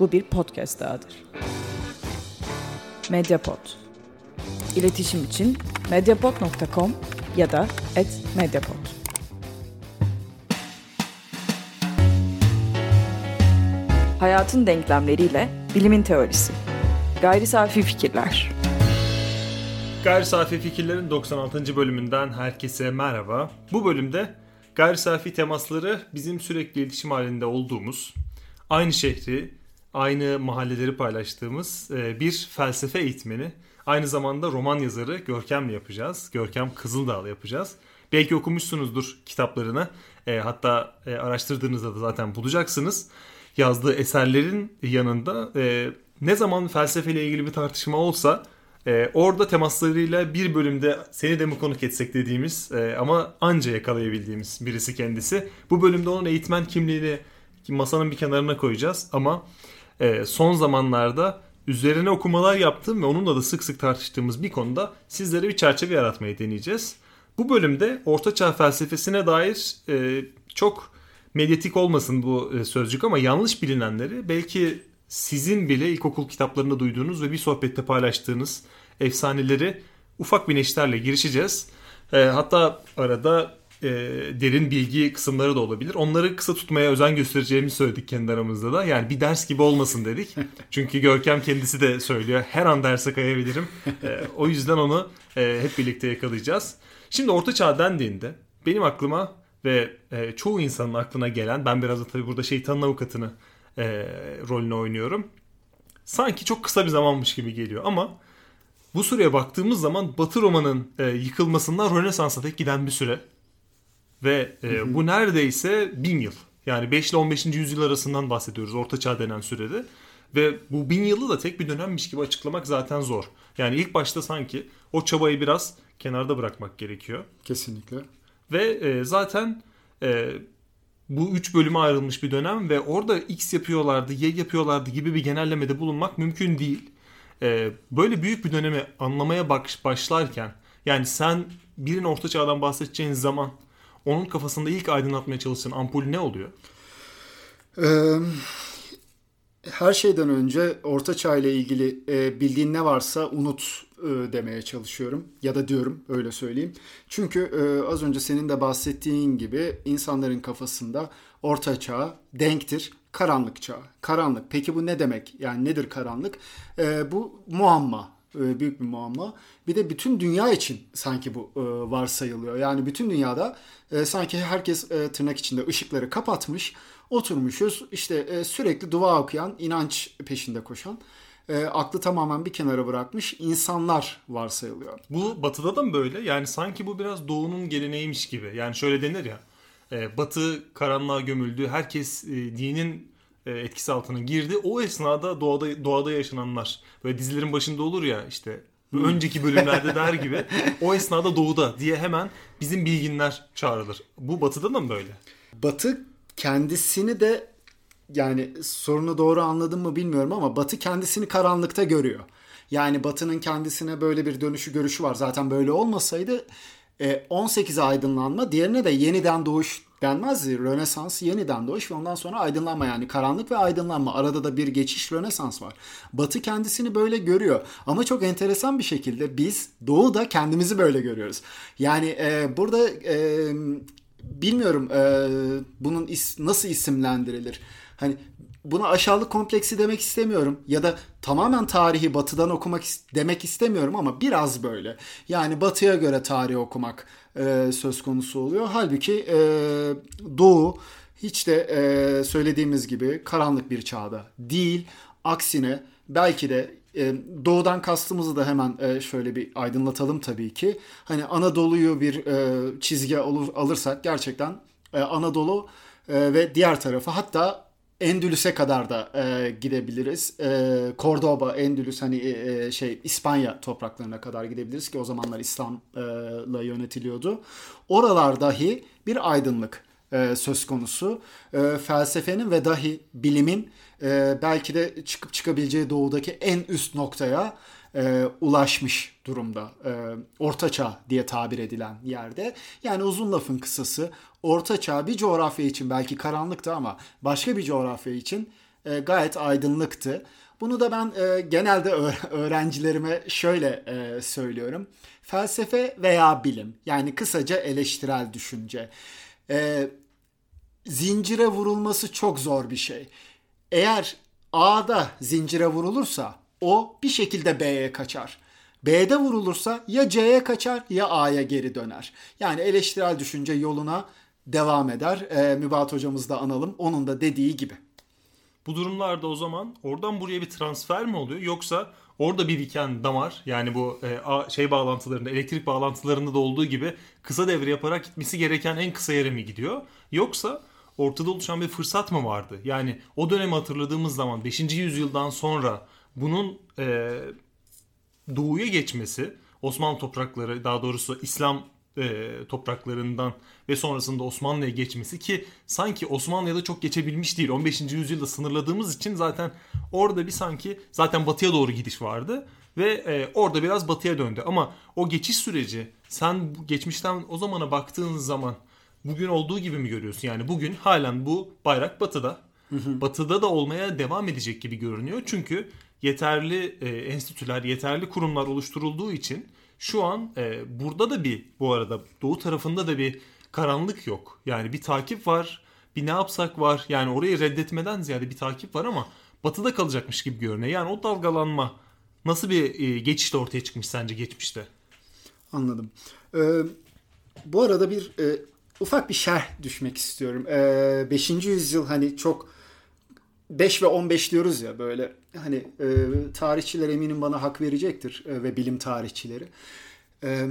Bu bir podcast dahadır. Mediapod. İletişim için mediapod.com ya da @mediapod. Hayatın denklemleriyle bilimin teorisi. Gayri safi fikirler. Gayri Safi Fikirlerin 96. bölümünden herkese merhaba. Bu bölümde gayri safi temasları bizim sürekli iletişim halinde olduğumuz, aynı şehri, aynı mahalleleri paylaştığımız e, bir felsefe eğitmeni, aynı zamanda roman yazarı Görkem'le yapacağız. Görkem Kızıldağ'la yapacağız. Belki okumuşsunuzdur kitaplarını. E, hatta e, araştırdığınızda da zaten bulacaksınız. Yazdığı eserlerin yanında e, ne zaman felsefeyle ilgili bir tartışma olsa orada temaslarıyla bir bölümde seni de mi konuk etsek dediğimiz ama anca yakalayabildiğimiz birisi kendisi. Bu bölümde onun eğitmen kimliğini masanın bir kenarına koyacağız ama e, son zamanlarda üzerine okumalar yaptığım ve onunla da sık sık tartıştığımız bir konuda sizlere bir çerçeve yaratmayı deneyeceğiz. Bu bölümde Ortaçağ felsefesine dair e, çok medyatik olmasın bu e, sözcük ama yanlış bilinenleri belki sizin bile ilkokul kitaplarında duyduğunuz ve bir sohbette paylaştığınız efsaneleri ufak bir neşterle girişeceğiz. E, hatta arada e, derin bilgi kısımları da olabilir. Onları kısa tutmaya özen göstereceğimizi söyledik kendi aramızda da. Yani bir ders gibi olmasın dedik. Çünkü Görkem kendisi de söylüyor. Her an derse kayabilirim. E, o yüzden onu e, hep birlikte yakalayacağız. Şimdi Orta Çağ dendiğinde benim aklıma ve e, çoğu insanın aklına gelen ben biraz da tabii burada şeytanın avukatını e, rolünü oynuyorum. Sanki çok kısa bir zamanmış gibi geliyor ama bu süreye baktığımız zaman Batı Roma'nın e, yıkılmasından Rönesans'a tek giden bir süre. Ve e, bu neredeyse bin yıl. Yani 5 ile 15. yüzyıl arasından bahsediyoruz Orta Çağ denen sürede. Ve bu bin yılı da tek bir dönemmiş gibi açıklamak zaten zor. Yani ilk başta sanki o çabayı biraz kenarda bırakmak gerekiyor. Kesinlikle. Ve e, zaten e, bu üç bölüme ayrılmış bir dönem ve orada X yapıyorlardı, Y yapıyorlardı gibi bir genellemede bulunmak mümkün değil. E, böyle büyük bir dönemi anlamaya baş, başlarken yani sen birinin orta çağdan bahsedeceğin zaman onun kafasında ilk aydınlatmaya çalıştığın ampul ne oluyor? Ee, her şeyden önce Orta Çağ ile ilgili e, bildiğin ne varsa unut e, demeye çalışıyorum ya da diyorum öyle söyleyeyim. Çünkü e, az önce senin de bahsettiğin gibi insanların kafasında Orta Çağ denktir karanlık çağ. Karanlık. Peki bu ne demek? Yani nedir karanlık? E, bu muamma. E, büyük bir muamma. Bir de bütün dünya için sanki bu e, varsayılıyor. Yani bütün dünyada e, sanki herkes tırnak içinde ışıkları kapatmış. Oturmuşuz işte sürekli dua okuyan, inanç peşinde koşan aklı tamamen bir kenara bırakmış insanlar varsayılıyor. Bu batıda da mı böyle? Yani sanki bu biraz doğunun geleneğiymiş gibi. Yani şöyle denir ya. Batı karanlığa gömüldü. Herkes dinin etkisi altına girdi. O esnada doğada doğada yaşananlar. Böyle dizilerin başında olur ya işte önceki bölümlerde der gibi o esnada doğuda diye hemen bizim bilginler çağrılır. Bu batıda da mı böyle? Batı kendisini de yani sorunu doğru anladım mı bilmiyorum ama Batı kendisini karanlıkta görüyor. Yani Batı'nın kendisine böyle bir dönüşü görüşü var. Zaten böyle olmasaydı 18 aydınlanma diğerine de yeniden doğuş denmezdi. Rönesans yeniden doğuş ve ondan sonra aydınlanma yani karanlık ve aydınlanma. Arada da bir geçiş Rönesans var. Batı kendisini böyle görüyor. Ama çok enteresan bir şekilde biz doğuda kendimizi böyle görüyoruz. Yani e, burada e, bilmiyorum e, bunun is, nasıl isimlendirilir. Hani buna aşağılık kompleksi demek istemiyorum ya da tamamen tarihi batıdan okumak demek istemiyorum ama biraz böyle. Yani batıya göre tarih okumak e, söz konusu oluyor. Halbuki e, doğu hiç de e, söylediğimiz gibi karanlık bir çağda değil. Aksine belki de e, doğudan kastımızı da hemen e, şöyle bir aydınlatalım tabii ki. Hani Anadolu'yu bir e, çizgi alırsak gerçekten e, Anadolu e, ve diğer tarafı hatta Endülüs'e kadar da e, gidebiliriz. E, Cordoba, Endülüs hani e, şey İspanya topraklarına kadar gidebiliriz ki o zamanlar İslam'la yönetiliyordu. Oralar dahi bir aydınlık e, söz konusu. E, felsefenin ve dahi bilimin e, belki de çıkıp çıkabileceği doğudaki en üst noktaya e, ulaşmış durumda. E, Orta Çağ diye tabir edilen yerde. Yani uzun lafın kısası Orta Çağ bir coğrafya için belki karanlıktı ama başka bir coğrafya için e, gayet aydınlıktı. Bunu da ben e, genelde öğrencilerime şöyle e, söylüyorum. Felsefe veya bilim yani kısaca eleştirel düşünce. E, zincire vurulması çok zor bir şey. Eğer A'da zincire vurulursa o bir şekilde B'ye kaçar. B'de vurulursa ya C'ye kaçar ya A'ya geri döner. Yani eleştirel düşünce yoluna devam eder. E, Mübat hocamız da analım. Onun da dediği gibi. Bu durumlarda o zaman oradan buraya bir transfer mi oluyor yoksa orada biriken damar yani bu e, şey bağlantılarında elektrik bağlantılarında da olduğu gibi kısa devre yaparak gitmesi gereken en kısa yere mi gidiyor? Yoksa ortada oluşan bir fırsat mı vardı? Yani o dönemi hatırladığımız zaman 5. yüzyıldan sonra bunun e, doğuya geçmesi Osmanlı toprakları daha doğrusu İslam e, topraklarından ve sonrasında Osmanlı'ya geçmesi ki sanki Osmanlı'ya da çok geçebilmiş değil. 15. yüzyılda sınırladığımız için zaten orada bir sanki zaten batıya doğru gidiş vardı ve e, orada biraz batıya döndü. Ama o geçiş süreci sen geçmişten o zamana baktığın zaman bugün olduğu gibi mi görüyorsun? Yani bugün halen bu bayrak batıda. Batıda da olmaya devam edecek gibi görünüyor. Çünkü yeterli e, enstitüler, yeterli kurumlar oluşturulduğu için şu an e, burada da bir bu arada doğu tarafında da bir karanlık yok. Yani bir takip var, bir ne yapsak var. Yani orayı reddetmeden ziyade bir takip var ama batıda kalacakmış gibi görünüyor. Yani o dalgalanma nasıl bir e, geçişte ortaya çıkmış sence geçmişte? Anladım. Ee, bu arada bir e, ufak bir şerh düşmek istiyorum. Ee, 5. yüzyıl hani çok 5 ve 15 diyoruz ya böyle hani e, tarihçiler eminim bana hak verecektir e, ve bilim tarihçileri. E,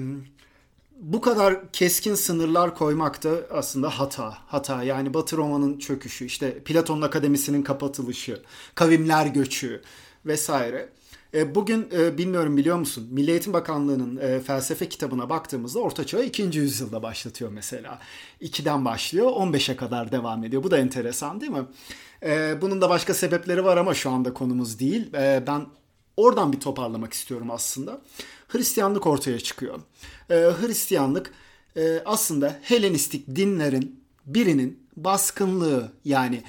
bu kadar keskin sınırlar koymak da aslında hata. Hata yani Batı Roma'nın çöküşü, işte Platon'un akademisinin kapatılışı, kavimler göçü vesaire. E, bugün e, bilmiyorum biliyor musun Milli Eğitim Bakanlığı'nın e, felsefe kitabına baktığımızda Orta Çağ'ı 2. yüzyılda başlatıyor mesela. 2'den başlıyor 15'e kadar devam ediyor. Bu da enteresan değil mi? Bunun da başka sebepleri var ama şu anda konumuz değil. Ben oradan bir toparlamak istiyorum aslında. Hristiyanlık ortaya çıkıyor. Hristiyanlık aslında Helenistik dinlerin birinin baskınlığı yani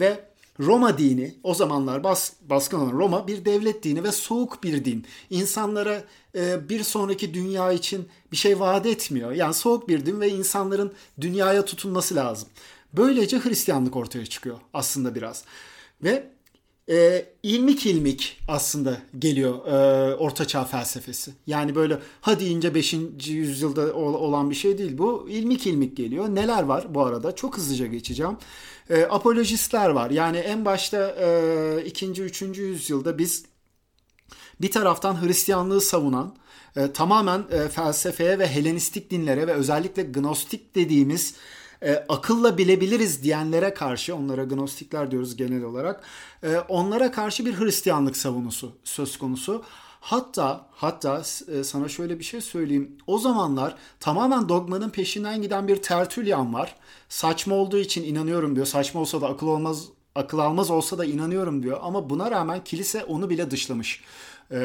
ve Roma dini o zamanlar bas, baskın olan Roma bir devlet dini ve soğuk bir din. İnsanlara e, bir sonraki dünya için bir şey vaat etmiyor. Yani soğuk bir din ve insanların dünyaya tutunması lazım. Böylece Hristiyanlık ortaya çıkıyor aslında biraz. Ve e, ilmik ilmik aslında geliyor e, ortaçağ felsefesi. Yani böyle ha deyince 5. yüzyılda olan bir şey değil bu. ilmik ilmik geliyor. Neler var bu arada? Çok hızlıca geçeceğim. E, apolojistler var. Yani en başta e, 2. 3. yüzyılda biz bir taraftan Hristiyanlığı savunan e, tamamen e, felsefeye ve Helenistik dinlere ve özellikle gnostik dediğimiz e, akılla bilebiliriz diyenlere karşı onlara gnostikler diyoruz genel olarak e, onlara karşı bir Hristiyanlık savunusu söz konusu. Hatta hatta e, sana şöyle bir şey söyleyeyim. O zamanlar tamamen dogmanın peşinden giden bir Tertullian var. Saçma olduğu için inanıyorum diyor. Saçma olsa da akıl olmaz akıl almaz olsa da inanıyorum diyor. Ama buna rağmen kilise onu bile dışlamış e,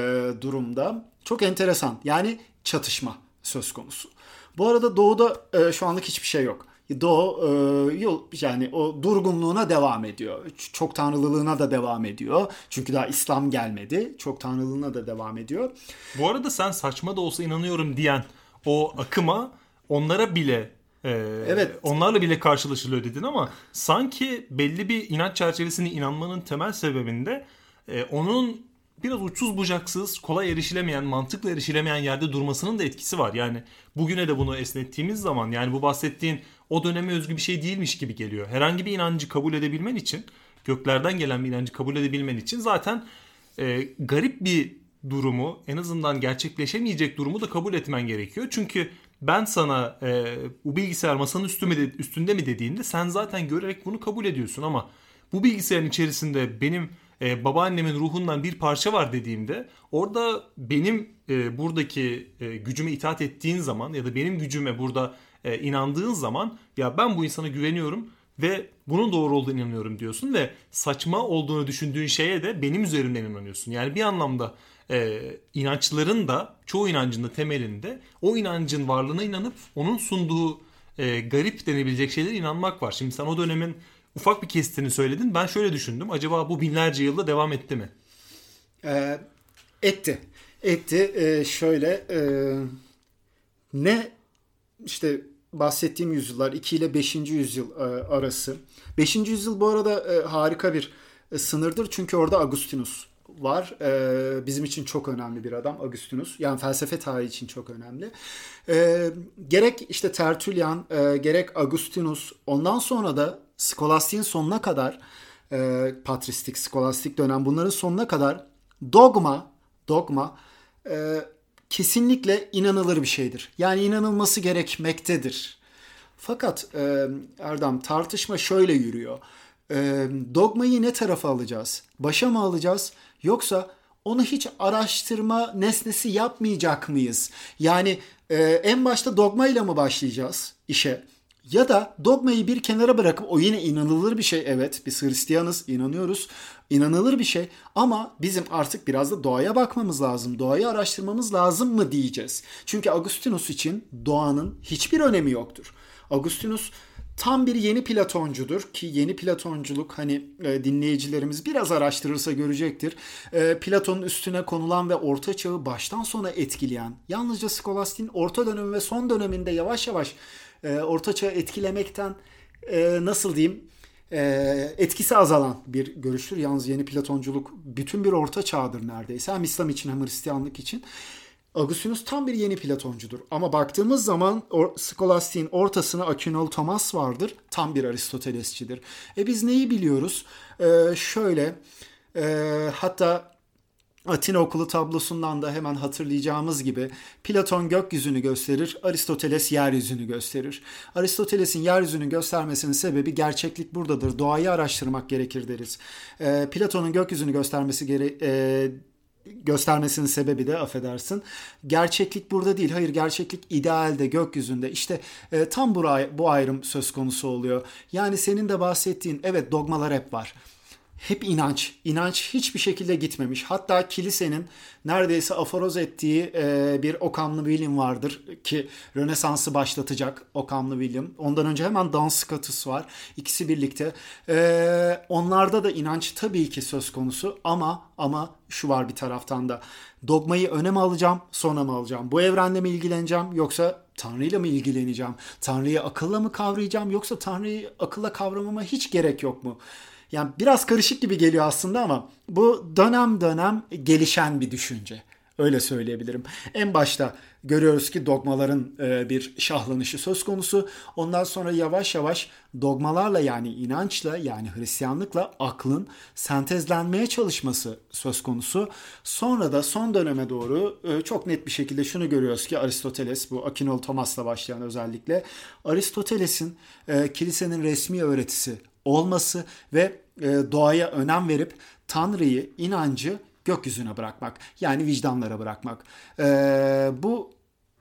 durumda. Çok enteresan. Yani çatışma söz konusu. Bu arada doğuda e, şu anlık hiçbir şey yok. Doğu e, yol yani o durgunluğuna devam ediyor. Çok tanrılığına da devam ediyor. Çünkü daha İslam gelmedi. Çok tanrılığına da devam ediyor. Bu arada sen saçma da olsa inanıyorum diyen o akıma onlara bile e, evet. onlarla bile karşılaşılıyor dedin ama sanki belli bir inanç çerçevesine inanmanın temel sebebinde e, onun biraz uçsuz bucaksız, kolay erişilemeyen, mantıkla erişilemeyen yerde durmasının da etkisi var. Yani bugüne de bunu esnettiğimiz zaman yani bu bahsettiğin o döneme özgü bir şey değilmiş gibi geliyor. Herhangi bir inancı kabul edebilmen için, göklerden gelen bir inancı kabul edebilmen için zaten e, garip bir durumu, en azından gerçekleşemeyecek durumu da kabul etmen gerekiyor. Çünkü ben sana e, bu bilgisayar masanın üstü de, üstünde mi dediğinde sen zaten görerek bunu kabul ediyorsun ama bu bilgisayarın içerisinde benim e, babaannemin ruhundan bir parça var dediğimde orada benim e, buradaki e, gücüme itaat ettiğin zaman ya da benim gücüme burada e, inandığın zaman ya ben bu insana güveniyorum ve bunun doğru olduğunu inanıyorum diyorsun ve saçma olduğunu düşündüğün şeye de benim üzerimden inanıyorsun. Yani bir anlamda e, inançların da çoğu inancın da temelinde o inancın varlığına inanıp onun sunduğu e, garip denebilecek şeylere inanmak var. Şimdi sen o dönemin ufak bir kesitini söyledin. Ben şöyle düşündüm. Acaba bu binlerce yılda devam etti mi? Ee, etti. Etti. Ee, şöyle e, ne işte bahsettiğim yüzyıllar 2 ile 5. yüzyıl e, arası. 5. yüzyıl bu arada e, harika bir e, sınırdır. Çünkü orada Agustinus var. Bizim için çok önemli bir adam Agustinus. Yani felsefe tarihi için çok önemli. Gerek işte Tertullian, gerek Agustinus ondan sonra da Skolastik'in sonuna kadar patristik, skolastik dönem bunların sonuna kadar dogma, dogma kesinlikle inanılır bir şeydir. Yani inanılması gerekmektedir. Fakat e, Erdem tartışma şöyle yürüyor. E, dogmayı ne tarafa alacağız? Başa mı alacağız? Yoksa onu hiç araştırma nesnesi yapmayacak mıyız? Yani e, en başta dogmayla mı başlayacağız işe? Ya da dogmayı bir kenara bırakıp o yine inanılır bir şey evet biz Hristiyanız inanıyoruz inanılır bir şey ama bizim artık biraz da doğaya bakmamız lazım doğayı araştırmamız lazım mı diyeceğiz. Çünkü Agustinus için doğanın hiçbir önemi yoktur. Agustinus tam bir yeni Platoncudur ki yeni Platonculuk hani e, dinleyicilerimiz biraz araştırırsa görecektir. E, Platon'un üstüne konulan ve orta çağı baştan sona etkileyen yalnızca Skolastik'in orta dönemi ve son döneminde yavaş yavaş e, orta çağı etkilemekten e, nasıl diyeyim e, etkisi azalan bir görüştür. Yalnız yeni Platonculuk bütün bir orta çağdır neredeyse. Hem İslam için hem Hristiyanlık için. Agustinus tam bir yeni Platoncudur. Ama baktığımız zaman or, Skolastik'in ortasına Akinol Thomas vardır. Tam bir Aristotelesçidir. E biz neyi biliyoruz? E, şöyle e, hatta Atina okulu tablosundan da hemen hatırlayacağımız gibi Platon gökyüzünü gösterir, Aristoteles yeryüzünü gösterir. Aristoteles'in yeryüzünü göstermesinin sebebi gerçeklik buradadır. Doğayı araştırmak gerekir deriz. E, Platon'un gökyüzünü göstermesi gere e, göstermesinin sebebi de affedersin. Gerçeklik burada değil. Hayır gerçeklik idealde, gökyüzünde. İşte e, tam bu, bu ayrım söz konusu oluyor. Yani senin de bahsettiğin evet dogmalar hep var hep inanç. İnanç hiçbir şekilde gitmemiş. Hatta kilisenin neredeyse aforoz ettiği e, bir Okamlı William vardır ki Rönesans'ı başlatacak Okamlı William. Ondan önce hemen Dans Scotus var. İkisi birlikte. E, onlarda da inanç tabii ki söz konusu ama ama şu var bir taraftan da dogmayı öne mi alacağım sonra mı alacağım? Bu evrenle mi ilgileneceğim yoksa Tanrı'yla mı ilgileneceğim? Tanrı'yı akılla mı kavrayacağım yoksa Tanrı'yı akılla kavramama hiç gerek yok mu? Yani biraz karışık gibi geliyor aslında ama bu dönem dönem gelişen bir düşünce. Öyle söyleyebilirim. En başta görüyoruz ki dogmaların e, bir şahlanışı söz konusu. Ondan sonra yavaş yavaş dogmalarla yani inançla yani Hristiyanlıkla aklın sentezlenmeye çalışması söz konusu. Sonra da son döneme doğru e, çok net bir şekilde şunu görüyoruz ki Aristoteles bu Akinol Thomas'la başlayan özellikle Aristoteles'in e, kilisenin resmi öğretisi olması ve e, doğaya önem verip Tanrı'yı, inancı gökyüzüne bırakmak. Yani vicdanlara bırakmak. E, bu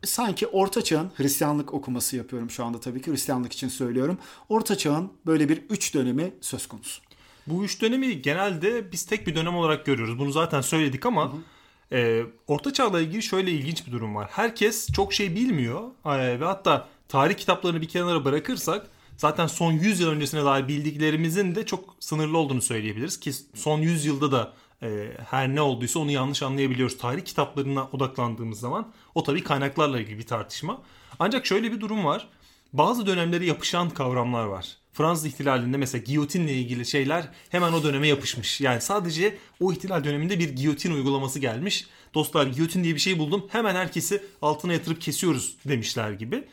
sanki Orta Çağ'ın Hristiyanlık okuması yapıyorum şu anda tabii ki Hristiyanlık için söylüyorum. Orta Çağ'ın böyle bir üç dönemi söz konusu. Bu üç dönemi genelde biz tek bir dönem olarak görüyoruz. Bunu zaten söyledik ama hı hı. E, Orta Çağ'la ilgili şöyle ilginç bir durum var. Herkes çok şey bilmiyor e, ve hatta tarih kitaplarını bir kenara bırakırsak zaten son 100 yıl öncesine dair bildiklerimizin de çok sınırlı olduğunu söyleyebiliriz ki son 100 yılda da e, her ne olduysa onu yanlış anlayabiliyoruz. Tarih kitaplarına odaklandığımız zaman o tabii kaynaklarla ilgili bir tartışma. Ancak şöyle bir durum var. Bazı dönemlere yapışan kavramlar var. Fransız ihtilalinde mesela giyotinle ilgili şeyler hemen o döneme yapışmış. Yani sadece o ihtilal döneminde bir giyotin uygulaması gelmiş. Dostlar giyotin diye bir şey buldum. Hemen herkesi altına yatırıp kesiyoruz demişler gibi.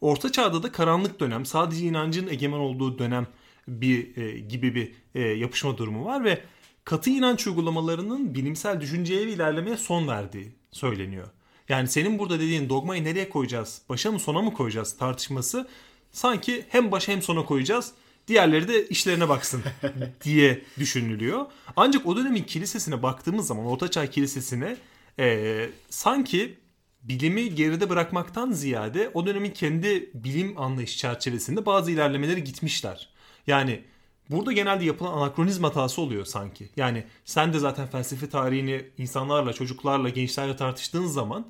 Orta çağda da karanlık dönem, sadece inancın egemen olduğu dönem bir e, gibi bir e, yapışma durumu var ve katı inanç uygulamalarının bilimsel düşünceye ve ilerlemeye son verdiği söyleniyor. Yani senin burada dediğin dogmayı nereye koyacağız, başa mı sona mı koyacağız tartışması sanki hem başa hem sona koyacağız. Diğerleri de işlerine baksın diye düşünülüyor. Ancak o dönemin kilisesine baktığımız zaman Ortaçağ Kilisesi'ne e, sanki bilimi geride bırakmaktan ziyade o dönemin kendi bilim anlayış çerçevesinde bazı ilerlemeleri gitmişler. Yani burada genelde yapılan anakronizm hatası oluyor sanki. Yani sen de zaten felsefe tarihini insanlarla, çocuklarla, gençlerle tartıştığın zaman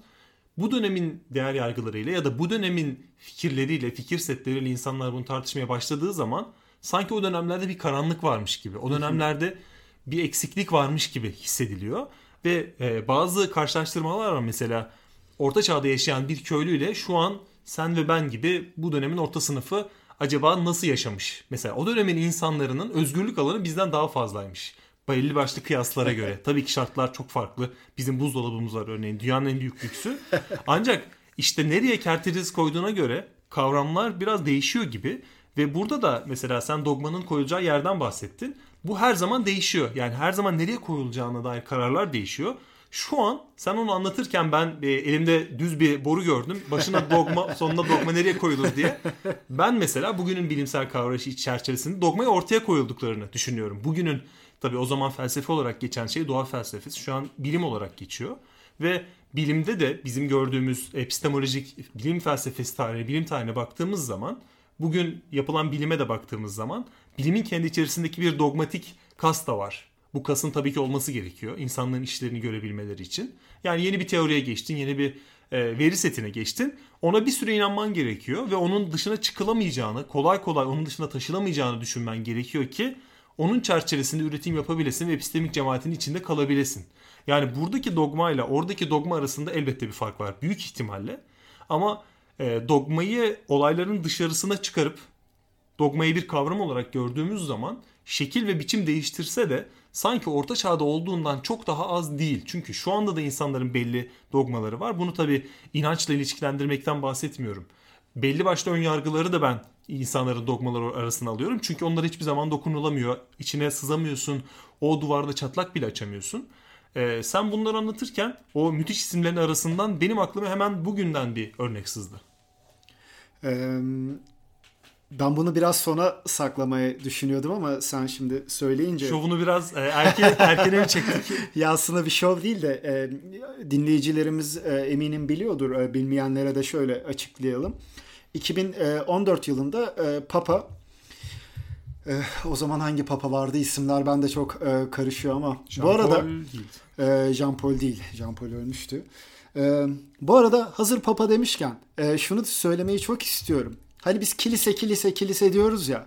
bu dönemin değer yargılarıyla ya da bu dönemin fikirleriyle, fikir setleriyle insanlar bunu tartışmaya başladığı zaman sanki o dönemlerde bir karanlık varmış gibi. O dönemlerde bir eksiklik varmış gibi hissediliyor. Ve e, bazı karşılaştırmalar var mesela orta çağda yaşayan bir köylüyle şu an sen ve ben gibi bu dönemin orta sınıfı acaba nasıl yaşamış? Mesela o dönemin insanların özgürlük alanı bizden daha fazlaymış. Belli başlı kıyaslara göre. Tabii ki şartlar çok farklı. Bizim buzdolabımız var örneğin. Dünyanın en büyük lüksü. Ancak işte nereye kerteriz koyduğuna göre kavramlar biraz değişiyor gibi. Ve burada da mesela sen dogmanın koyulacağı yerden bahsettin. Bu her zaman değişiyor. Yani her zaman nereye koyulacağına dair kararlar değişiyor. Şu an sen onu anlatırken ben e, elimde düz bir boru gördüm. Başına dogma, sonuna dogma nereye koyulur diye. Ben mesela bugünün bilimsel kavrayışı çerçevesinde dogmayı ortaya koyulduklarını düşünüyorum. Bugünün tabii o zaman felsefe olarak geçen şey doğa felsefesi. Şu an bilim olarak geçiyor. Ve bilimde de bizim gördüğümüz epistemolojik bilim felsefesi tarihi, bilim tarihine baktığımız zaman bugün yapılan bilime de baktığımız zaman bilimin kendi içerisindeki bir dogmatik kas da var. Bu kasın tabii ki olması gerekiyor insanların işlerini görebilmeleri için. Yani yeni bir teoriye geçtin, yeni bir e, veri setine geçtin. Ona bir süre inanman gerekiyor ve onun dışına çıkılamayacağını, kolay kolay onun dışına taşınamayacağını düşünmen gerekiyor ki onun çerçevesinde üretim yapabilesin ve epistemik cemaatin içinde kalabilesin. Yani buradaki dogma ile oradaki dogma arasında elbette bir fark var büyük ihtimalle. Ama e, dogmayı olayların dışarısına çıkarıp dogmayı bir kavram olarak gördüğümüz zaman şekil ve biçim değiştirse de sanki orta çağda olduğundan çok daha az değil. Çünkü şu anda da insanların belli dogmaları var. Bunu tabi inançla ilişkilendirmekten bahsetmiyorum. Belli başlı ön yargıları da ben insanların dogmaları arasına alıyorum. Çünkü onlar hiçbir zaman dokunulamıyor. İçine sızamıyorsun. O duvarda çatlak bile açamıyorsun. Ee, sen bunları anlatırken o müthiş isimlerin arasından benim aklıma hemen bugünden bir örnek sızdı. Ee, ben bunu biraz sona saklamayı düşünüyordum ama sen şimdi söyleyince... Şovunu biraz e, erken, erkene mi çektik? ya aslında bir şov değil de e, dinleyicilerimiz e, eminim biliyordur. E, bilmeyenlere de şöyle açıklayalım. 2014 yılında e, Papa e, o zaman hangi Papa vardı isimler bende çok e, karışıyor ama Jean bu arada e, Jean Paul değil. Jean Paul ölmüştü. E, bu arada hazır Papa demişken e, şunu söylemeyi çok istiyorum. Hani biz kilise kilise kilise diyoruz ya.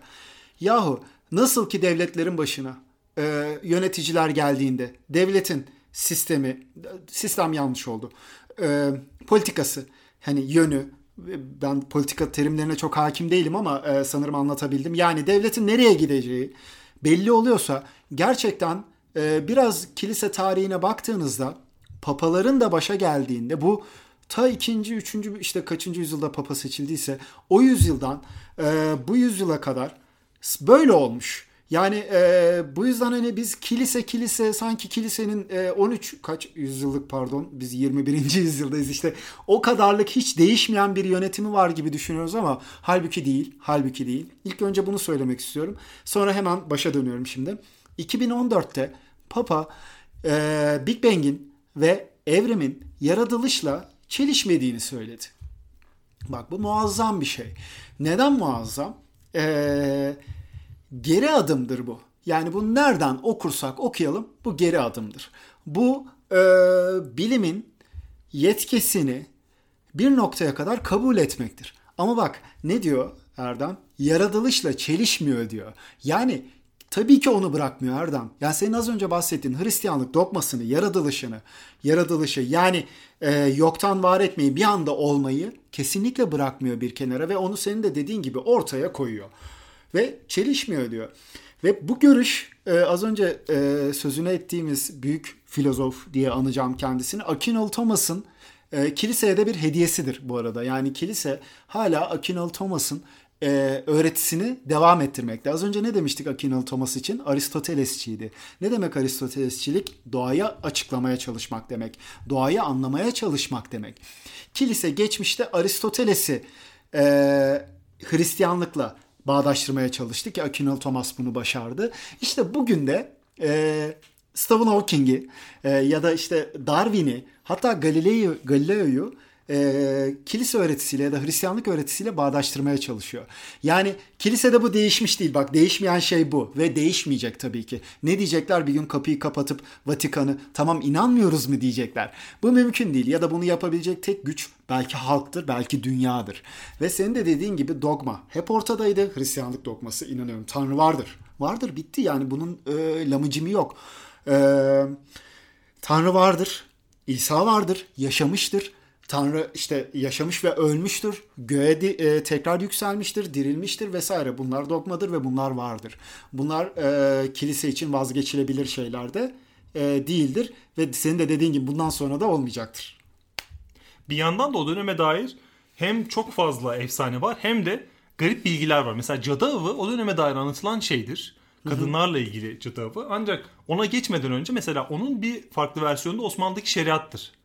Yahu nasıl ki devletlerin başına e, yöneticiler geldiğinde devletin sistemi sistem yanlış oldu. E, politikası hani yönü ben politika terimlerine çok hakim değilim ama e, sanırım anlatabildim. Yani devletin nereye gideceği belli oluyorsa gerçekten e, biraz kilise tarihine baktığınızda papaların da başa geldiğinde bu ta ikinci, üçüncü işte kaçıncı yüzyılda papa seçildiyse o yüzyıldan e, bu yüzyıla kadar böyle olmuş. Yani e, bu yüzden hani biz kilise kilise sanki kilisenin e, 13 kaç yüzyıllık pardon biz 21. yüzyıldayız işte o kadarlık hiç değişmeyen bir yönetimi var gibi düşünüyoruz ama halbuki değil halbuki değil. İlk önce bunu söylemek istiyorum. Sonra hemen başa dönüyorum şimdi. 2014'te Papa e, Big Bang'in ve evrimin yaratılışla çelişmediğini söyledi. Bak bu muazzam bir şey. Neden muazzam? Eee geri adımdır bu. Yani bunu nereden okursak okuyalım bu geri adımdır. Bu e, bilimin yetkisini bir noktaya kadar kabul etmektir. Ama bak ne diyor Erdem? Yaratılışla çelişmiyor diyor. Yani tabii ki onu bırakmıyor Erdem. Yani senin az önce bahsettiğin Hristiyanlık dogmasını, yaratılışını, yaratılışı yani e, yoktan var etmeyi bir anda olmayı kesinlikle bırakmıyor bir kenara ve onu senin de dediğin gibi ortaya koyuyor ve çelişmiyor diyor. Ve bu görüş e, az önce e, sözüne ettiğimiz büyük filozof diye anacağım kendisini Akinol Thomas'ın e, kiliseye de bir hediyesidir bu arada. Yani kilise hala Akinol Thomas'ın e, öğretisini devam ettirmekte. Az önce ne demiştik Akinol Thomas için? Aristotelesçiydi. Ne demek Aristotelesçilik? Doğayı açıklamaya çalışmak demek. Doğayı anlamaya çalışmak demek. Kilise geçmişte Aristoteles'i e, Hristiyanlıkla bağdaştırmaya çalıştı ki Akinol Thomas bunu başardı. İşte bugün de e, Stephen Hawking'i e, ya da işte Darwin'i hatta Galileo, Galileo'yu e, kilise öğretisiyle ya da Hristiyanlık öğretisiyle bağdaştırmaya çalışıyor. Yani kilisede bu değişmiş değil. Bak değişmeyen şey bu ve değişmeyecek tabii ki. Ne diyecekler bir gün kapıyı kapatıp Vatikan'ı tamam inanmıyoruz mu diyecekler. Bu mümkün değil ya da bunu yapabilecek tek güç belki halktır belki dünyadır. Ve senin de dediğin gibi dogma hep ortadaydı. Hristiyanlık dogması inanıyorum. Tanrı vardır. Vardır bitti yani bunun e, lamıcımı yok. Eee Tanrı vardır, İsa vardır, yaşamıştır. Tanrı işte yaşamış ve ölmüştür. Göğe e, tekrar yükselmiştir, dirilmiştir vesaire. Bunlar dogmadır ve bunlar vardır. Bunlar e, kilise için vazgeçilebilir şeyler de e, değildir. Ve senin de dediğin gibi bundan sonra da olmayacaktır. Bir yandan da o döneme dair hem çok fazla efsane var hem de garip bilgiler var. Mesela cadı avı o döneme dair anlatılan şeydir. Kadınlarla ilgili cadı avı. Ancak ona geçmeden önce mesela onun bir farklı versiyonu da Osmanlı'daki şeriattır.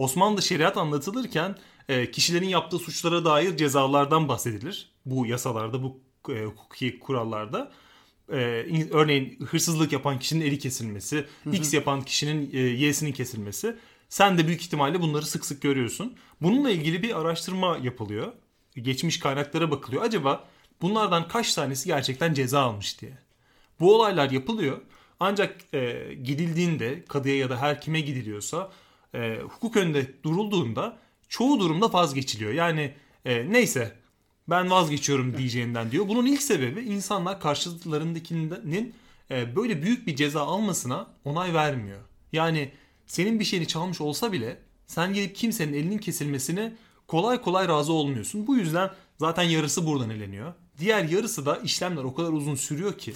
Osmanlı şeriat anlatılırken e, kişilerin yaptığı suçlara dair cezalardan bahsedilir. Bu yasalarda, bu e, hukuki kurallarda. E, örneğin hırsızlık yapan kişinin eli kesilmesi, hı hı. X yapan kişinin e, Y'sinin kesilmesi. Sen de büyük ihtimalle bunları sık sık görüyorsun. Bununla ilgili bir araştırma yapılıyor. Geçmiş kaynaklara bakılıyor. Acaba bunlardan kaç tanesi gerçekten ceza almış diye. Bu olaylar yapılıyor. Ancak e, gidildiğinde kadıya ya da her kime gidiliyorsa e, hukuk önünde durulduğunda çoğu durumda vazgeçiliyor. Yani e, neyse ben vazgeçiyorum diyeceğinden diyor. Bunun ilk sebebi insanlar karşılarındakinin e, böyle büyük bir ceza almasına onay vermiyor. Yani senin bir şeyini çalmış olsa bile sen gelip kimsenin elinin kesilmesine kolay kolay razı olmuyorsun. Bu yüzden zaten yarısı buradan eleniyor. Diğer yarısı da işlemler o kadar uzun sürüyor ki.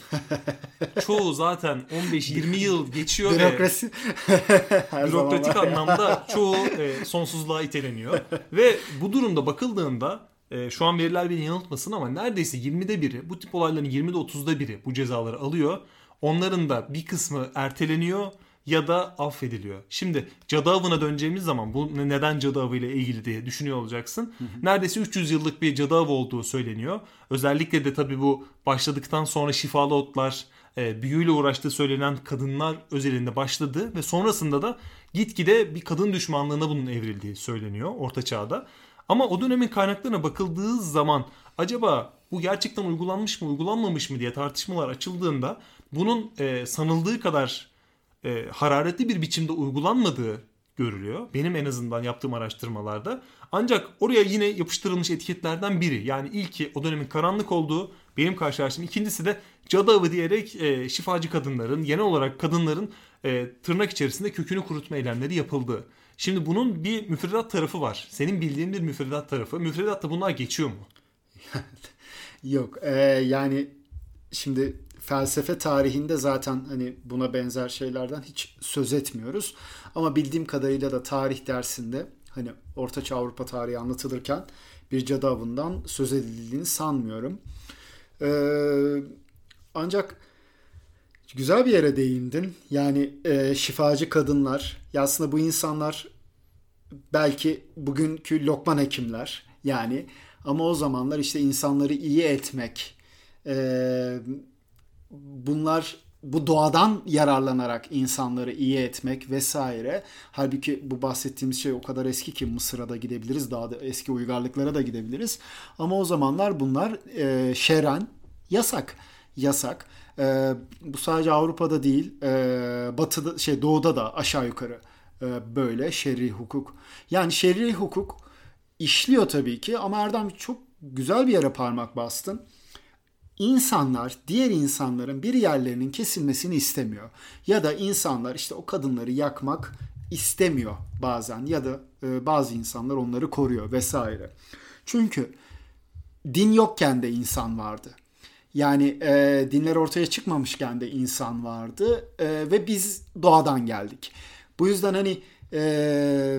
çoğu zaten 15-20 yıl geçiyor Bürokrasi. ve bürokratik anlamda çoğu e, sonsuzluğa iteleniyor. ve bu durumda bakıldığında e, şu an veriler beni yanıltmasın ama neredeyse 20'de biri bu tip olayların 20'de 30'da biri bu cezaları alıyor. Onların da bir kısmı erteleniyor ya da affediliyor. Şimdi cadı avına döneceğimiz zaman bu neden cadı avı ile ilgili diye düşünüyor olacaksın. Hı hı. Neredeyse 300 yıllık bir cadı avı olduğu söyleniyor. Özellikle de tabii bu başladıktan sonra şifalı otlar, e, büyüyle uğraştığı söylenen kadınlar özelinde başladı ve sonrasında da gitgide bir kadın düşmanlığına bunun evrildiği söyleniyor Orta Çağ'da. Ama o dönemin kaynaklarına bakıldığı zaman acaba bu gerçekten uygulanmış mı uygulanmamış mı diye tartışmalar açıldığında bunun e, sanıldığı kadar e, hararetli bir biçimde uygulanmadığı görülüyor. Benim en azından yaptığım araştırmalarda. Ancak oraya yine yapıştırılmış etiketlerden biri. Yani ilki o dönemin karanlık olduğu benim karşılaştığım. İkincisi de cadı avı diyerek e, şifacı kadınların, genel olarak kadınların e, tırnak içerisinde kökünü kurutma eylemleri yapıldı. Şimdi bunun bir müfredat tarafı var. Senin bildiğin bir müfredat tarafı. Müfredatta bunlar geçiyor mu? Yok. E, yani şimdi felsefe tarihinde zaten hani buna benzer şeylerden hiç söz etmiyoruz. Ama bildiğim kadarıyla da tarih dersinde hani Ortaçağ Avrupa tarihi anlatılırken bir cadı avından söz edildiğini sanmıyorum. Ee, ancak güzel bir yere değindin. Yani e, şifacı kadınlar. Ya aslında bu insanlar belki bugünkü lokman hekimler yani ama o zamanlar işte insanları iyi etmek, e, bunlar bu doğadan yararlanarak insanları iyi etmek vesaire. Halbuki bu bahsettiğimiz şey o kadar eski ki Mısır'a da gidebiliriz. Daha da eski uygarlıklara da gidebiliriz. Ama o zamanlar bunlar e, şeren yasak. Yasak. E, bu sadece Avrupa'da değil, e, Batı'da şey Doğu'da da aşağı yukarı e, böyle şer'i hukuk. Yani şer'i hukuk işliyor tabii ki ama Erdem çok güzel bir yere parmak bastın insanlar diğer insanların bir yerlerinin kesilmesini istemiyor. Ya da insanlar işte o kadınları yakmak istemiyor bazen ya da e, bazı insanlar onları koruyor vesaire. Çünkü din yokken de insan vardı. Yani e, dinler ortaya çıkmamışken de insan vardı e, ve biz doğadan geldik. Bu yüzden hani e,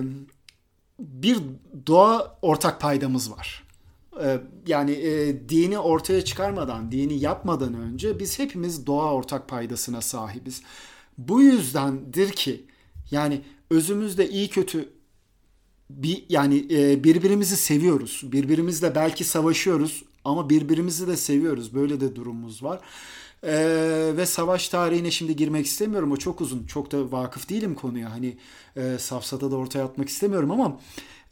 bir doğa ortak paydamız var. Ee, yani e, dini ortaya çıkarmadan, dini yapmadan önce biz hepimiz doğa ortak paydasına sahibiz. Bu yüzdendir ki yani özümüzde iyi kötü bir yani e, birbirimizi seviyoruz. Birbirimizle belki savaşıyoruz ama birbirimizi de seviyoruz. Böyle de durumumuz var. Ee, ve savaş tarihine şimdi girmek istemiyorum. O çok uzun. Çok da vakıf değilim konuya. Hani e, safsata da ortaya atmak istemiyorum ama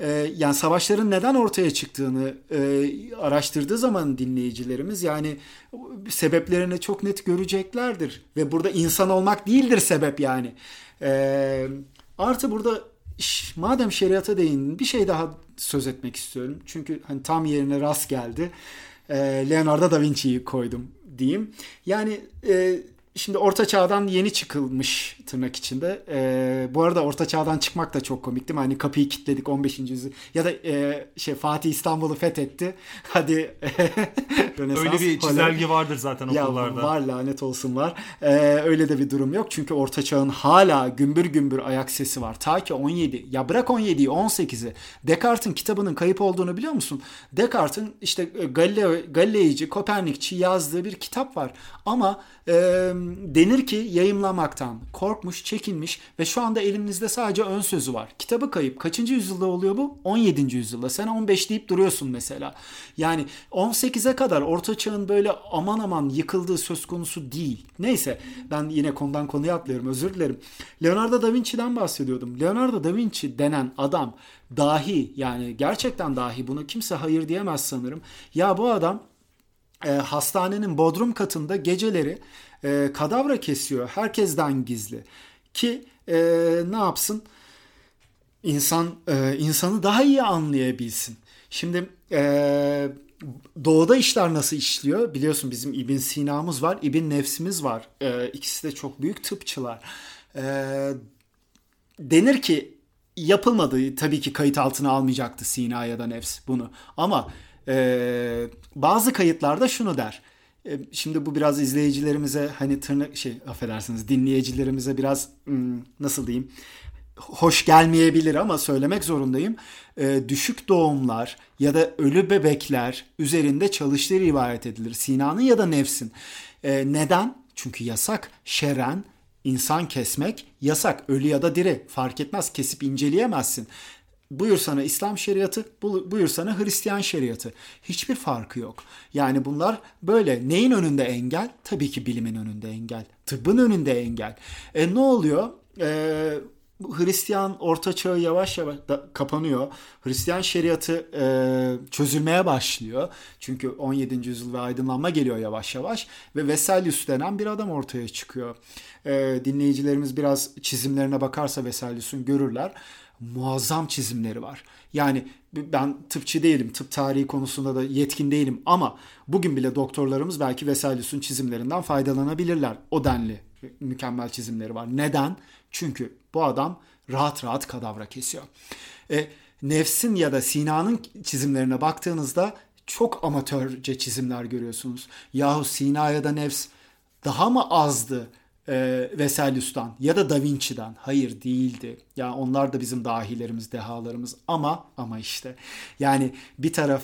e, yani savaşların neden ortaya çıktığını e, araştırdığı zaman dinleyicilerimiz yani sebeplerini çok net göreceklerdir. Ve burada insan olmak değildir sebep yani. E, artı burada madem şeriata değindin bir şey daha söz etmek istiyorum. Çünkü hani tam yerine rast geldi. E, Leonardo da Vinci'yi koydum diyeyim. Yani e, Şimdi Orta Çağ'dan yeni çıkılmış tırnak içinde. Ee, bu arada Orta Çağ'dan çıkmak da çok komik değil mi? Hani kapıyı kilitledik 15. yüzyıl. Ya da e, şey Fatih İstanbul'u fethetti. Hadi Öyle bir çizelge vardır zaten okullarda. Ya var lanet olsun var. Ee, öyle de bir durum yok. Çünkü Orta Çağ'ın hala gümbür gümbür ayak sesi var. Ta ki 17. Ya bırak 17'yi 18'i. Descartes'in kitabının kayıp olduğunu biliyor musun? Descartes'in işte Galileo, Galileici, Kopernikçi yazdığı bir kitap var. Ama e, denir ki yayımlamaktan korkmuş, çekinmiş ve şu anda elimizde sadece ön sözü var. Kitabı kayıp. Kaçıncı yüzyılda oluyor bu? 17. yüzyılda. Sen 15 deyip duruyorsun mesela. Yani 18'e kadar Orta Çağ'ın böyle aman aman yıkıldığı söz konusu değil. Neyse ben yine konudan konuya atlıyorum özür dilerim. Leonardo da Vinci'den bahsediyordum. Leonardo da Vinci denen adam dahi yani gerçekten dahi bunu kimse hayır diyemez sanırım. Ya bu adam e, hastanenin bodrum katında geceleri e, kadavra kesiyor. Herkesten gizli. Ki e, ne yapsın? İnsan e, insanı daha iyi anlayabilsin. Şimdi e, doğuda işler nasıl işliyor? Biliyorsun bizim İbn Sina'mız var, İbn Nefsimiz var. E, ikisi de çok büyük tıpçılar. E, denir ki yapılmadı tabii ki kayıt altına almayacaktı Sina ya da Nefs bunu. Ama e, bazı kayıtlarda şunu der. E, şimdi bu biraz izleyicilerimize hani tırnak şey affedersiniz dinleyicilerimize biraz nasıl diyeyim hoş gelmeyebilir ama söylemek zorundayım. E, düşük doğumlar ya da ölü bebekler üzerinde çalıştığı rivayet edilir. Sina'nın ya da nefsin. E, neden? Çünkü yasak. Şeren insan kesmek yasak. Ölü ya da diri fark etmez. Kesip inceleyemezsin. Buyur sana İslam şeriatı, buyur sana Hristiyan şeriatı. Hiçbir farkı yok. Yani bunlar böyle. Neyin önünde engel? Tabii ki bilimin önünde engel. Tıbbın önünde engel. E ne oluyor? E, Hristiyan orta çağı yavaş yavaş da kapanıyor. Hristiyan şeriatı e, çözülmeye başlıyor. Çünkü 17. yüzyıl ve aydınlanma geliyor yavaş yavaş. Ve Vesalius denen bir adam ortaya çıkıyor. E, dinleyicilerimiz biraz çizimlerine bakarsa Vesalius'un görürler muazzam çizimleri var. Yani ben tıpçı değilim, tıp tarihi konusunda da yetkin değilim ama bugün bile doktorlarımız belki Vesalius'un çizimlerinden faydalanabilirler. O denli mükemmel çizimleri var. Neden? Çünkü bu adam rahat rahat kadavra kesiyor. E, Nefs'in ya da Sina'nın çizimlerine baktığınızda çok amatörce çizimler görüyorsunuz. Yahu Sina ya da Nefs daha mı azdı? E, Vesalius'tan ya da Da Vinci'den. Hayır değildi. Ya yani onlar da bizim dahilerimiz, dehalarımız ama ama işte yani bir taraf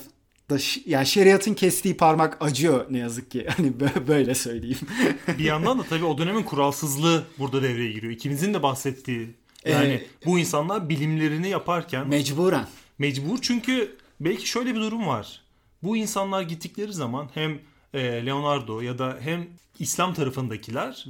da yani şeriatın kestiği parmak acıyor ne yazık ki. Hani böyle söyleyeyim. bir yandan da tabii o dönemin kuralsızlığı burada devreye giriyor. İkimizin de bahsettiği yani ee, bu insanlar bilimlerini yaparken mecburen mecbur çünkü belki şöyle bir durum var. Bu insanlar gittikleri zaman hem e, Leonardo ya da hem İslam tarafındakiler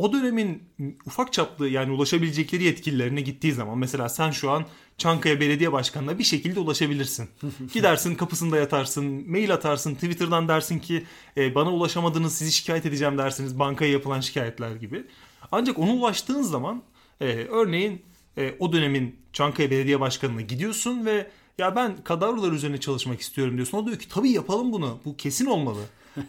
o dönemin ufak çaplı yani ulaşabilecekleri yetkililerine gittiği zaman mesela sen şu an Çankaya Belediye Başkanı'na bir şekilde ulaşabilirsin. Gidersin kapısında yatarsın, mail atarsın, Twitter'dan dersin ki e, bana ulaşamadınız sizi şikayet edeceğim dersiniz bankaya yapılan şikayetler gibi. Ancak ona ulaştığın zaman e, örneğin e, o dönemin Çankaya Belediye Başkanı'na gidiyorsun ve ya ben kadavralar üzerine çalışmak istiyorum diyorsun. O diyor ki tabii yapalım bunu. Bu kesin olmalı.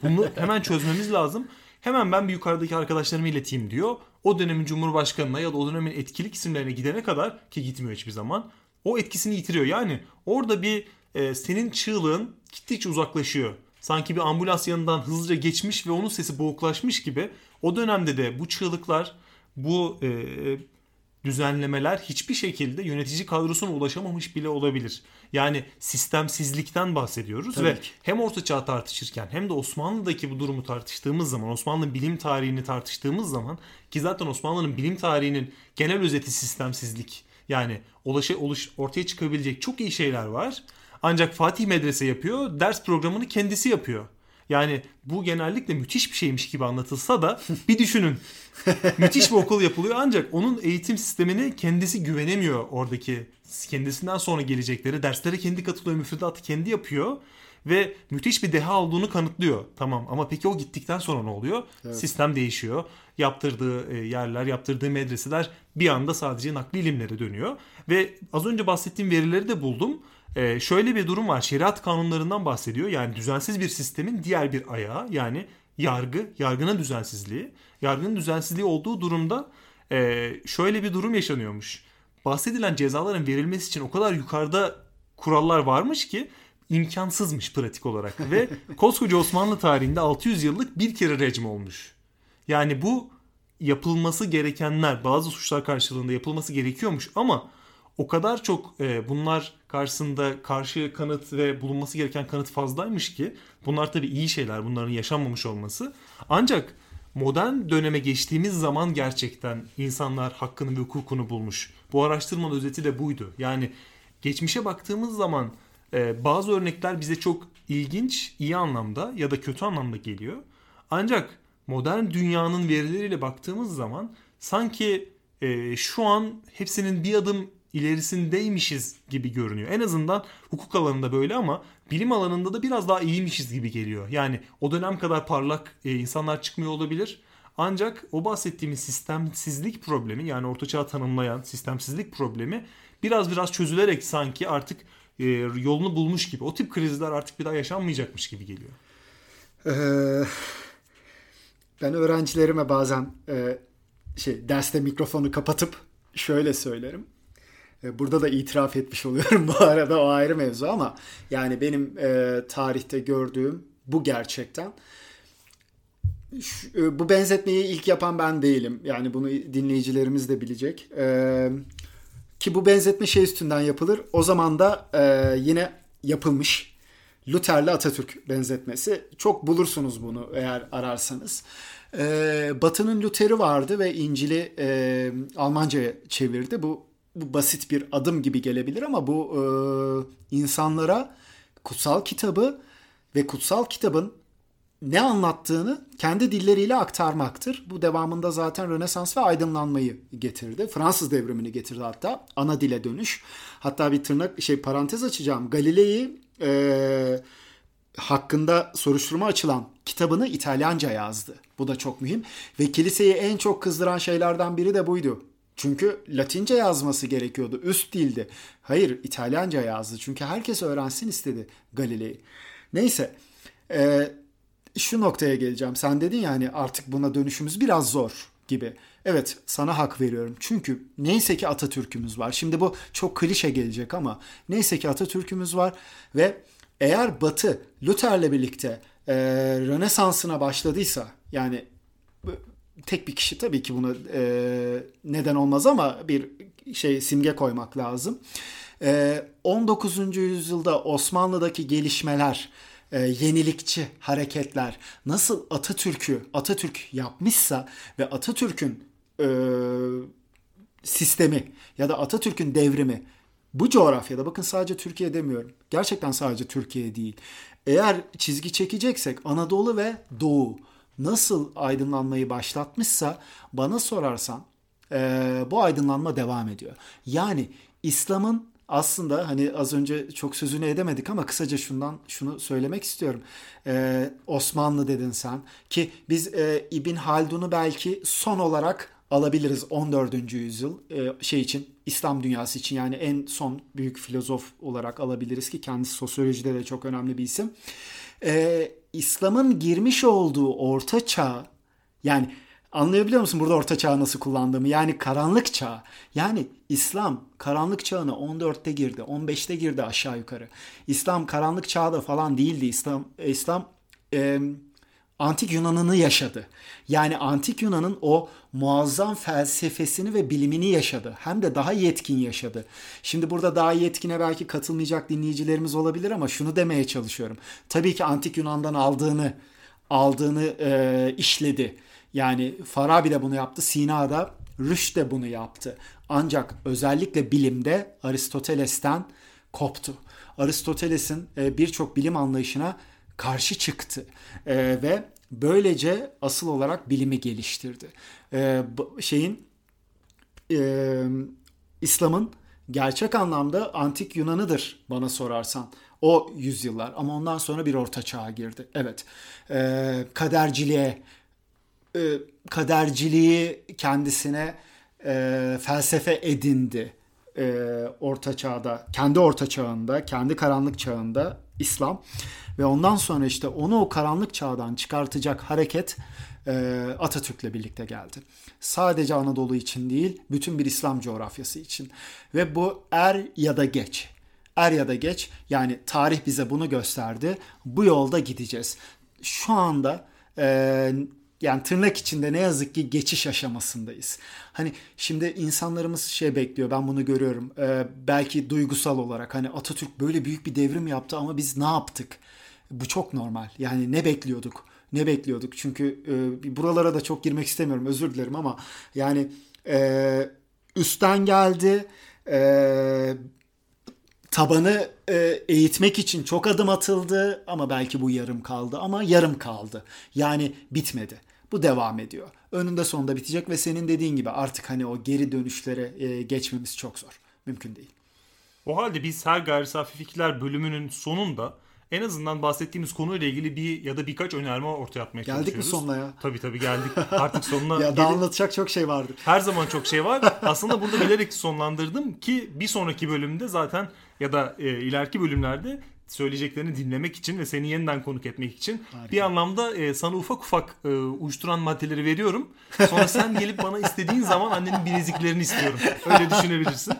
Bunu hemen çözmemiz lazım. Hemen ben bir yukarıdaki arkadaşlarımı ileteyim diyor. O dönemin cumhurbaşkanına ya da o dönemin etkili isimlerine gidene kadar ki gitmiyor hiçbir zaman. O etkisini yitiriyor. Yani orada bir e, senin çığlığın gittikçe uzaklaşıyor. Sanki bir ambulans yanından hızlıca geçmiş ve onun sesi boğuklaşmış gibi. O dönemde de bu çığlıklar, bu e, düzenlemeler hiçbir şekilde yönetici kadrosuna ulaşamamış bile olabilir. Yani sistemsizlikten bahsediyoruz Tabii ve ki. hem Orta Çağ tartışırken hem de Osmanlı'daki bu durumu tartıştığımız zaman, Osmanlı bilim tarihini tartıştığımız zaman ki zaten Osmanlı'nın bilim tarihinin genel özeti sistemsizlik. Yani ulaşı, oluş, ortaya çıkabilecek çok iyi şeyler var. Ancak Fatih medrese yapıyor, ders programını kendisi yapıyor. Yani bu genellikle müthiş bir şeymiş gibi anlatılsa da bir düşünün. müthiş bir okul yapılıyor ancak onun eğitim sistemini kendisi güvenemiyor oradaki kendisinden sonra gelecekleri derslere kendi katılıyor müfredatı kendi yapıyor ve müthiş bir deha olduğunu kanıtlıyor. Tamam ama peki o gittikten sonra ne oluyor? Evet. Sistem değişiyor. Yaptırdığı e, yerler, yaptırdığı medreseler bir anda sadece nakli ilimlere dönüyor. Ve az önce bahsettiğim verileri de buldum. Ee, şöyle bir durum var. Şeriat kanunlarından bahsediyor. Yani düzensiz bir sistemin diğer bir ayağı yani yargı, yargının düzensizliği. Yargının düzensizliği olduğu durumda e, şöyle bir durum yaşanıyormuş. Bahsedilen cezaların verilmesi için o kadar yukarıda kurallar varmış ki imkansızmış pratik olarak. Ve koskoca Osmanlı tarihinde 600 yıllık bir kere rejim olmuş. Yani bu yapılması gerekenler bazı suçlar karşılığında yapılması gerekiyormuş ama o kadar çok e, bunlar karşısında karşı kanıt ve bulunması gereken kanıt fazlaymış ki bunlar tabii iyi şeyler bunların yaşanmamış olması. Ancak modern döneme geçtiğimiz zaman gerçekten insanlar hakkını ve hukukunu bulmuş. Bu araştırmanın özeti de buydu. Yani geçmişe baktığımız zaman e, bazı örnekler bize çok ilginç, iyi anlamda ya da kötü anlamda geliyor. Ancak modern dünyanın verileriyle baktığımız zaman sanki e, şu an hepsinin bir adım ilerisindeymişiz gibi görünüyor. En azından hukuk alanında böyle ama bilim alanında da biraz daha iyiymişiz gibi geliyor. Yani o dönem kadar parlak e, insanlar çıkmıyor olabilir. Ancak o bahsettiğimiz sistemsizlik problemi yani ortaçağ tanımlayan sistemsizlik problemi biraz biraz çözülerek sanki artık e, yolunu bulmuş gibi. O tip krizler artık bir daha yaşanmayacakmış gibi geliyor. Ee, ben öğrencilerime bazen e, şey derste mikrofonu kapatıp şöyle söylerim. E, burada da itiraf etmiş oluyorum bu arada o ayrı mevzu ama yani benim e, tarihte gördüğüm bu gerçekten. Şu, e, bu benzetmeyi ilk yapan ben değilim. Yani bunu dinleyicilerimiz de bilecek. E, ki bu benzetme şey üstünden yapılır. O zaman da e, yine yapılmış. Luther'le Atatürk benzetmesi. Çok bulursunuz bunu eğer ararsanız. E, Batı'nın Luther'i vardı ve İncil'i e, Almanca'ya çevirdi. Bu bu basit bir adım gibi gelebilir ama bu e, insanlara kutsal kitabı ve kutsal kitabın ne anlattığını kendi dilleriyle aktarmaktır. Bu devamında zaten Rönesans ve aydınlanmayı getirdi. Fransız devrimini getirdi hatta. Ana dile dönüş. Hatta bir tırnak şey parantez açacağım. Galilei'yi e, hakkında soruşturma açılan kitabını İtalyanca yazdı. Bu da çok mühim. Ve kiliseyi en çok kızdıran şeylerden biri de buydu. Çünkü Latince yazması gerekiyordu. Üst dildi. Hayır İtalyanca yazdı. Çünkü herkes öğrensin istedi Galilei. Neyse. E, şu noktaya geleceğim. Sen dedin yani artık buna dönüşümüz biraz zor gibi. Evet sana hak veriyorum. Çünkü neyse ki Atatürk'ümüz var. Şimdi bu çok klişe gelecek ama neyse ki Atatürk'ümüz var ve eğer Batı Luther'le birlikte e, Rönesans'ına başladıysa yani tek bir kişi tabii ki buna e, neden olmaz ama bir şey simge koymak lazım. E, 19. yüzyılda Osmanlı'daki gelişmeler, e, yenilikçi hareketler nasıl Atatürk'ü Atatürk yapmışsa ve Atatürk'ün e, sistemi ya da Atatürk'ün devrimi bu coğrafyada bakın sadece Türkiye demiyorum. Gerçekten sadece Türkiye değil. Eğer çizgi çekeceksek Anadolu ve Doğu nasıl aydınlanmayı başlatmışsa bana sorarsan e, bu aydınlanma devam ediyor. Yani İslam'ın aslında hani az önce çok sözünü edemedik ama kısaca şundan şunu söylemek istiyorum. Ee, Osmanlı dedin sen ki biz e, İbn Haldun'u belki son olarak alabiliriz 14. yüzyıl e, şey için İslam dünyası için yani en son büyük filozof olarak alabiliriz ki kendisi sosyolojide de çok önemli bir isim. Ee, İslam'ın girmiş olduğu orta çağ yani anlayabiliyor musun burada orta çağ nasıl kullandığımı? Yani karanlık çağ. Yani İslam karanlık çağına 14'te girdi, 15'te girdi aşağı yukarı. İslam karanlık çağda falan değildi. İslam İslam e, antik Yunan'ını yaşadı. Yani antik Yunan'ın o muazzam felsefesini ve bilimini yaşadı. Hem de daha yetkin yaşadı. Şimdi burada daha yetkine belki katılmayacak dinleyicilerimiz olabilir ama şunu demeye çalışıyorum. Tabii ki antik Yunan'dan aldığını aldığını e, işledi. Yani Farabi de bunu yaptı. Sina'da Rüş de bunu yaptı. Ancak özellikle bilimde Aristoteles'ten koptu. Aristoteles'in e, birçok bilim anlayışına karşı çıktı e, ve böylece asıl olarak bilimi geliştirdi. E, şeyin e, İslam'ın gerçek anlamda antik Yunan'ıdır bana sorarsan. O yüzyıllar ama ondan sonra bir orta çağa girdi. Evet. E, kaderciliğe e, kaderciliği kendisine e, felsefe edindi. E, orta çağda, kendi orta çağında, kendi karanlık çağında İslam ve ondan sonra işte onu o karanlık çağdan çıkartacak hareket e, Atatürk'le birlikte geldi. Sadece Anadolu için değil, bütün bir İslam coğrafyası için. Ve bu er ya da geç. Er ya da geç yani tarih bize bunu gösterdi. Bu yolda gideceğiz. Şu anda e, yani tırnak içinde ne yazık ki geçiş aşamasındayız. Hani şimdi insanlarımız şey bekliyor ben bunu görüyorum. Ee, belki duygusal olarak hani Atatürk böyle büyük bir devrim yaptı ama biz ne yaptık? Bu çok normal. Yani ne bekliyorduk? Ne bekliyorduk? Çünkü e, buralara da çok girmek istemiyorum özür dilerim ama yani e, üstten geldi. E, tabanı e, eğitmek için çok adım atıldı ama belki bu yarım kaldı ama yarım kaldı. Yani bitmedi. Bu devam ediyor. Önünde sonunda bitecek ve senin dediğin gibi artık hani o geri dönüşlere e, geçmemiz çok zor. Mümkün değil. O halde biz her gayri safi fikirler bölümünün sonunda en azından bahsettiğimiz konuyla ilgili bir ya da birkaç önerme ortaya atmaya geldik çalışıyoruz. Geldik mi sonuna ya? Tabii tabii geldik. Artık sonuna ya daha anlatacak çok şey vardı. Her zaman çok şey var. Aslında burada bilerek sonlandırdım ki bir sonraki bölümde zaten ya da e, ileriki bölümlerde söyleyeceklerini dinlemek için ve seni yeniden konuk etmek için Harika. bir anlamda e, sana ufak ufak e, uyuşturan maddeleri veriyorum. Sonra sen gelip bana istediğin zaman annenin bileziklerini istiyorum. Öyle düşünebilirsin.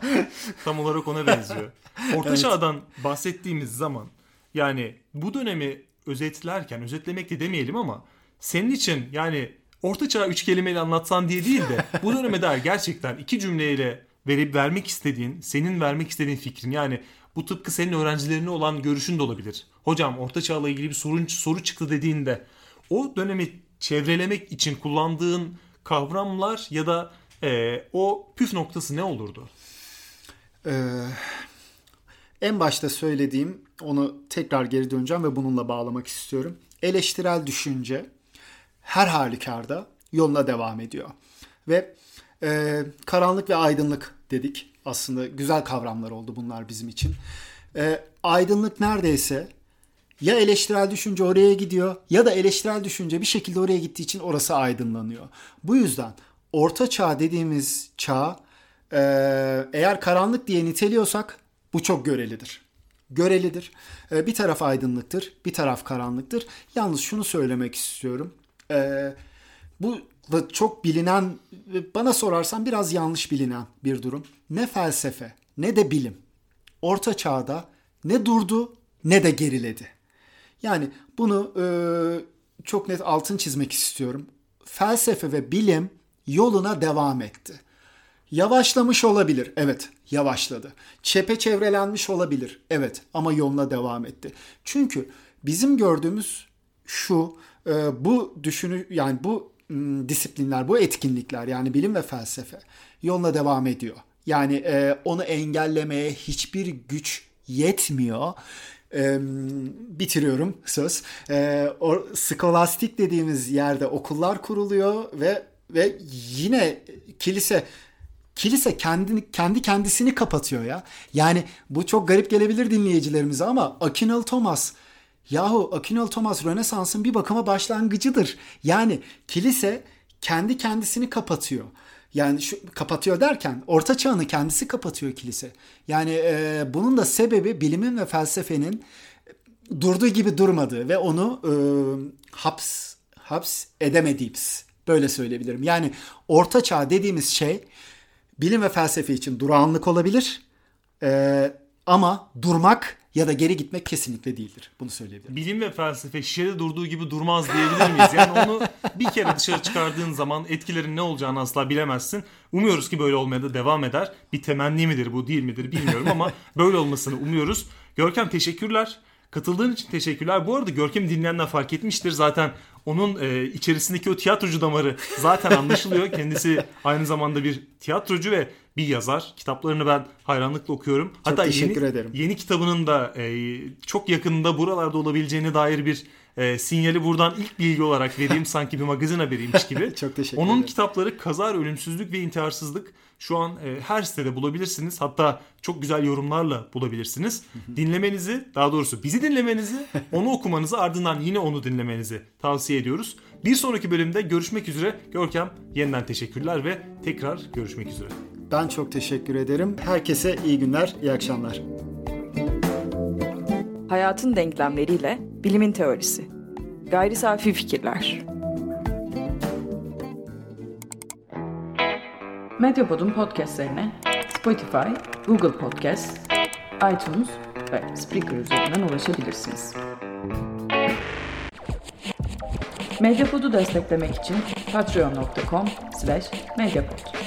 Tam olarak ona benziyor. Orta evet. Çağ'dan bahsettiğimiz zaman yani bu dönemi özetlerken özetlemek de demeyelim ama senin için yani Orta Çağ üç kelimeyle anlatsan diye değil de bu döneme dair gerçekten iki cümleyle verip vermek istediğin, senin vermek istediğin fikrin yani bu tıpkı senin öğrencilerine olan görüşün de olabilir. Hocam orta çağla ilgili bir sorun soru çıktı dediğinde o dönemi çevrelemek için kullandığın kavramlar ya da e, o püf noktası ne olurdu? Ee, en başta söylediğim onu tekrar geri döneceğim ve bununla bağlamak istiyorum. Eleştirel düşünce her halükarda yoluna devam ediyor. Ve e, karanlık ve aydınlık dedik aslında güzel kavramlar oldu bunlar bizim için. E, aydınlık neredeyse ya eleştirel düşünce oraya gidiyor ya da eleştirel düşünce bir şekilde oraya gittiği için orası aydınlanıyor. Bu yüzden orta çağ dediğimiz çağ e, eğer karanlık diye niteliyorsak bu çok görelidir. Görelidir. E, bir taraf aydınlıktır, bir taraf karanlıktır. Yalnız şunu söylemek istiyorum. E, bu çok bilinen, bana sorarsan biraz yanlış bilinen bir durum. Ne felsefe ne de bilim orta çağda ne durdu ne de geriledi. Yani bunu e, çok net altın çizmek istiyorum. Felsefe ve bilim yoluna devam etti. Yavaşlamış olabilir. Evet, yavaşladı. Çepeçevrelenmiş olabilir. Evet, ama yoluna devam etti. Çünkü bizim gördüğümüz şu e, bu düşünü yani bu disiplinler, bu etkinlikler yani bilim ve felsefe yoluna devam ediyor. Yani e, onu engellemeye hiçbir güç yetmiyor. E, bitiriyorum söz. E, o skolastik dediğimiz yerde okullar kuruluyor ve ve yine kilise kilise kendini kendi kendisini kapatıyor ya. Yani bu çok garip gelebilir dinleyicilerimize ama Akinal Thomas Yahu Akinal Thomas Rönesans'ın bir bakıma başlangıcıdır. Yani kilise kendi kendisini kapatıyor. Yani şu kapatıyor derken orta çağını kendisi kapatıyor kilise. Yani e, bunun da sebebi bilimin ve felsefenin durduğu gibi durmadığı ve onu e, haps haps edemediğimiz böyle söyleyebilirim. Yani orta çağ dediğimiz şey bilim ve felsefe için durağanlık olabilir. E, ama durmak ya da geri gitmek kesinlikle değildir. Bunu söyleyebilirim. Bilim ve felsefe şişede durduğu gibi durmaz diyebilir miyiz? Yani onu bir kere dışarı çıkardığın zaman etkilerin ne olacağını asla bilemezsin. Umuyoruz ki böyle olmaya da devam eder. Bir temenni midir bu değil midir bilmiyorum ama böyle olmasını umuyoruz. Görkem teşekkürler. Katıldığın için teşekkürler. Bu arada Görkem'i dinleyenler fark etmiştir. Zaten onun e, içerisindeki o tiyatrocu damarı zaten anlaşılıyor. Kendisi aynı zamanda bir tiyatrocu ve bir yazar. Kitaplarını ben hayranlıkla okuyorum. Çok Hatta teşekkür yeni, ederim. yeni kitabının da e, çok yakında buralarda olabileceğine dair bir e, sinyali buradan ilk bilgi olarak vereyim sanki bir magazin haberiymiş gibi. Çok teşekkür Onun ederim. kitapları Kazar, Ölümsüzlük ve İntiharsızlık şu an e, her sitede bulabilirsiniz. Hatta çok güzel yorumlarla bulabilirsiniz. Dinlemenizi, daha doğrusu bizi dinlemenizi, onu okumanızı ardından yine onu dinlemenizi tavsiye ediyoruz. Bir sonraki bölümde görüşmek üzere. Görkem yeniden teşekkürler ve tekrar görüşmek üzere. Ben çok teşekkür ederim. Herkese iyi günler, iyi akşamlar. Hayatın denklemleriyle bilimin teorisi. Gayri safi fikirler. Medyapod'un podcastlerine Spotify, Google Podcast, iTunes ve Spreaker üzerinden ulaşabilirsiniz. Medyapod'u desteklemek için patreon.com slash medyapod.